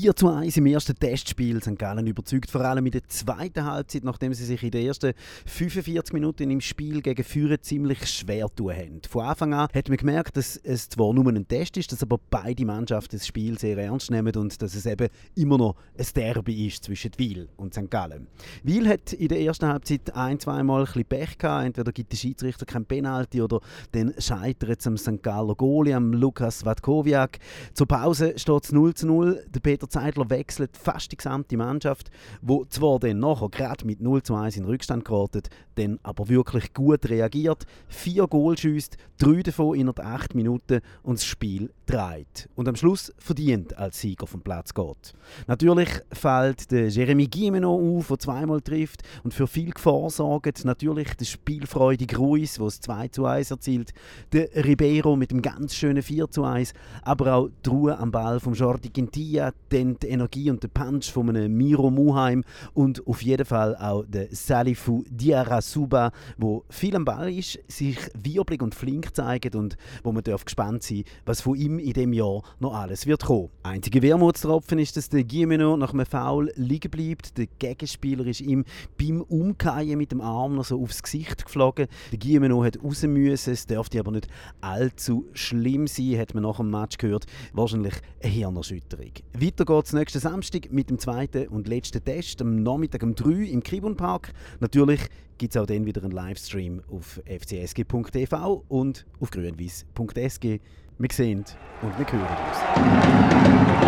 4 zu 1 im ersten Testspiel. St. Gallen überzeugt vor allem in der zweiten Halbzeit, nachdem sie sich in den ersten 45 Minuten im Spiel gegen Führer ziemlich schwer tun haben. Von Anfang an hat man gemerkt, dass es zwar nur ein Test ist, dass aber beide Mannschaften das Spiel sehr ernst nehmen und dass es eben immer noch ein Derby ist zwischen Wiel und St. Gallen. Wiel hat in der ersten Halbzeit ein, zweimal ein bisschen Pech gehabt. Entweder gibt der Schiedsrichter kein Penalty oder dann scheitert es am St. Galler Goalie, am Lukas Vatkowiak. Zur Pause steht es 0 zu 0. Der Peter Zeidler wechselt fast die gesamte Mannschaft, wo zwar dann nachher gerade mit 0 zu 1 in Rückstand geraten, dann aber wirklich gut reagiert. Vier Goal schießt, drei davon innerhalb 8 Minuten und das Spiel dreht. Und am Schluss verdient als Sieger vom Platz geht. Natürlich fällt der Jeremy Gimeno auf, der zweimal trifft und für viel Gefahr sorgt. Natürlich der spielfreudige Ruiz, der es 2 zu 1 erzielt. Der Ribeiro mit dem ganz schönen 4 zu 1. Aber auch die Ruhe am Ball von Jordi Quintilla, dann die Energie und der Punch von einem Miro Muheim und auf jeden Fall auch der Salifu Diarasuba, wo viel am Ball ist, sich wirbelig und flink zeigt und wo man darf gespannt sein, was von ihm in dem Jahr noch alles wird kommen. Einziger Wermutstropfen ist, dass der Gimeno nach einem Foul liegen bleibt. Der Gegenspieler ist ihm beim Umkehren mit dem Arm noch so aufs Gesicht geflogen. Der Gimeno hat raus müssen, es dürfte aber nicht allzu schlimm sein, hat man nach dem Match gehört. Wahrscheinlich eine Hirnerschütterung. Weiter geht es nächsten Samstag mit dem zweiten und letzten Test am Nachmittag um 3 im Kribun Park. Natürlich gibt es auch dann wieder einen Livestream auf fcsg.tv und auf grünwies.sg. Wir sehen und wir hören uns.